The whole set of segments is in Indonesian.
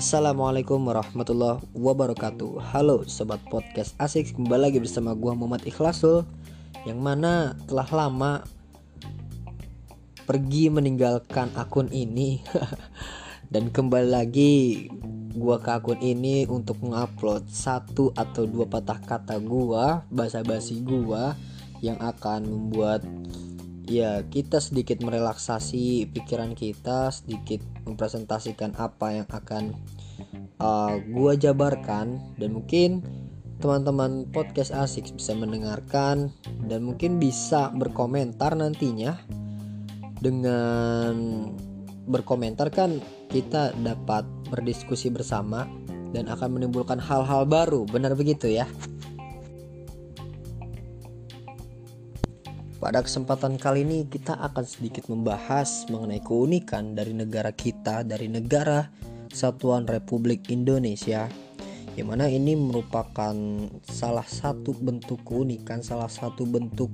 Assalamualaikum warahmatullahi wabarakatuh. Halo sobat podcast asik Kembali lagi bersama gua Muhammad Ikhlasul Yang mana telah lama Pergi meninggalkan akun ini. Dan kembali lagi Gua ke akun ini untuk mengupload Satu atau dua patah kata gua Bahasa basi gua Yang akan membuat ya kita sedikit merelaksasi pikiran kita sedikit mempresentasikan apa yang akan uh, gua jabarkan. Dan mungkin teman-teman podcast asik bisa mendengarkan dan mungkin bisa berkomentar nantinya. Dengan berkomentar kan kita dapat berdiskusi bersama dan akan menimbulkan hal-hal baru. Benar begitu ya Pada kesempatan kali ini kita akan sedikit membahas mengenai keunikan dari negara kita, dari negara Satuan Republik Indonesia. Yang mana ini merupakan salah satu bentuk keunikan, salah satu bentuk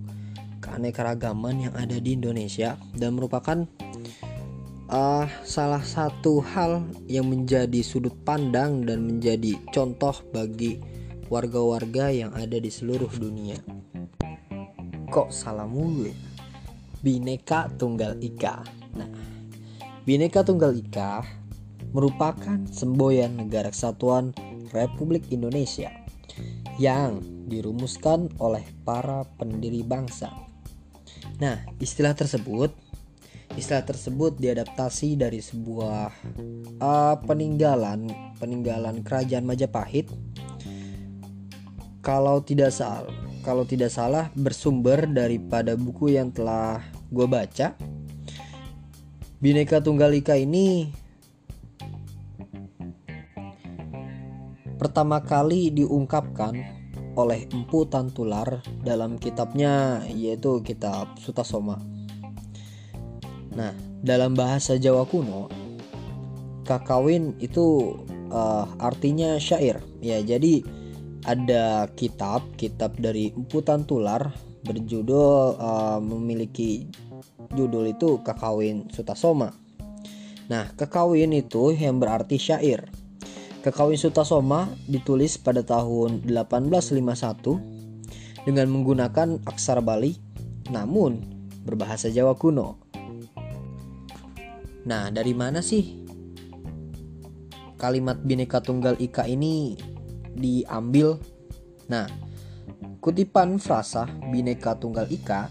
keanekaragaman yang ada di Indonesia dan merupakan uh, salah satu hal yang menjadi sudut pandang dan menjadi contoh bagi warga-warga yang ada di seluruh dunia kok salah mulu ya Bineka Tunggal Ika Nah Bineka Tunggal Ika merupakan semboyan negara kesatuan Republik Indonesia yang dirumuskan oleh para pendiri bangsa. Nah, istilah tersebut istilah tersebut diadaptasi dari sebuah uh, peninggalan peninggalan kerajaan Majapahit. Kalau tidak salah, kalau tidak salah bersumber daripada buku yang telah gue baca. Bineka Tunggal Ika ini pertama kali diungkapkan oleh Empu Tantular dalam kitabnya yaitu kitab Sutasoma. Nah, dalam bahasa Jawa kuno, kakawin itu uh, artinya syair. Ya, jadi ada kitab kitab dari Emputan Tular berjudul uh, memiliki judul itu Kakawin Sutasoma. Nah, Kakawin itu yang berarti syair. Kakawin Sutasoma ditulis pada tahun 1851 dengan menggunakan aksara Bali namun berbahasa Jawa kuno. Nah, dari mana sih kalimat Bhinneka Tunggal Ika ini diambil. Nah, kutipan frasa Bineka Tunggal Ika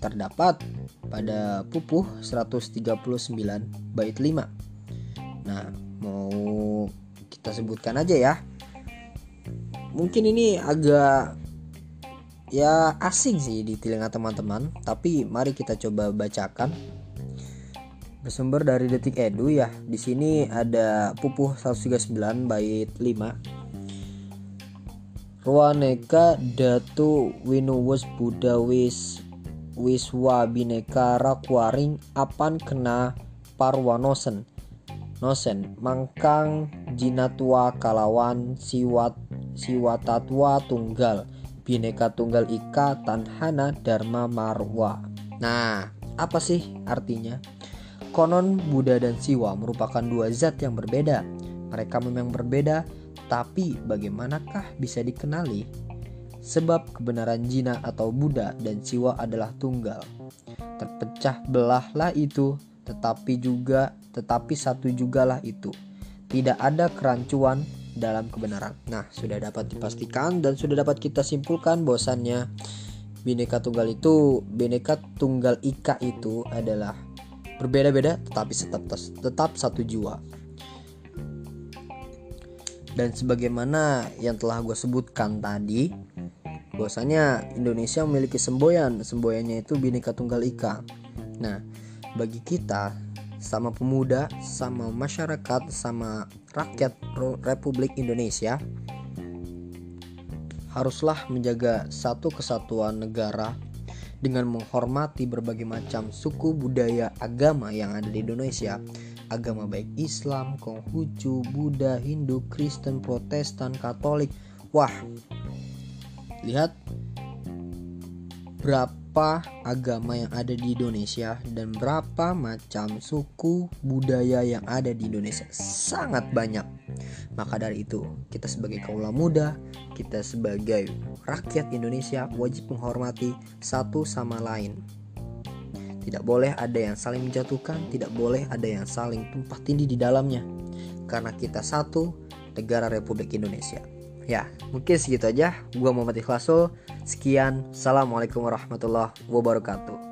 terdapat pada pupuh 139 bait 5. Nah, mau kita sebutkan aja ya. Mungkin ini agak ya asing sih di telinga teman-teman, tapi mari kita coba bacakan. Bersumber dari Detik Edu ya. Di sini ada pupuh 139 bait 5 Ruaneka datu winuwus Buddha wis wiswa bineka rakwaring apan kena parwanosen. Nosen mangkang jinatua kalawan siwat siwatatwa tunggal. Bineka tunggal ika tanhana dharma marwa. Nah apa sih artinya? Konon Buddha dan Siwa merupakan dua zat yang berbeda. Mereka memang berbeda tapi bagaimanakah bisa dikenali? Sebab kebenaran Jina atau Buddha dan Siwa adalah tunggal. Terpecah belahlah itu, tetapi juga tetapi satu jugalah itu. Tidak ada kerancuan dalam kebenaran. Nah, sudah dapat dipastikan dan sudah dapat kita simpulkan bahwasannya Bineka Tunggal itu, Bineka Tunggal Ika itu adalah berbeda-beda tetapi tetap tetap satu jiwa dan sebagaimana yang telah gue sebutkan tadi bahwasanya Indonesia memiliki semboyan. Semboyannya itu Bhinneka Tunggal Ika. Nah bagi kita sama pemuda sama masyarakat sama rakyat Republik Indonesia haruslah menjaga satu kesatuan negara dengan menghormati berbagai macam suku budaya agama yang ada di Indonesia agama baik Islam, Konghucu, Buddha, Hindu, Kristen, Protestan, Katolik. Wah, lihat berapa agama yang ada di Indonesia dan berapa macam suku budaya yang ada di Indonesia. Sangat banyak. Maka dari itu, kita sebagai kaum muda, kita sebagai rakyat Indonesia wajib menghormati satu sama lain. Tidak boleh ada yang saling menjatuhkan, tidak boleh ada yang saling tumpah tindih di dalamnya. Karena kita satu negara Republik Indonesia. Ya, mungkin segitu aja. Gua Muhammad Ikhlasul. Sekian. Assalamualaikum warahmatullahi wabarakatuh.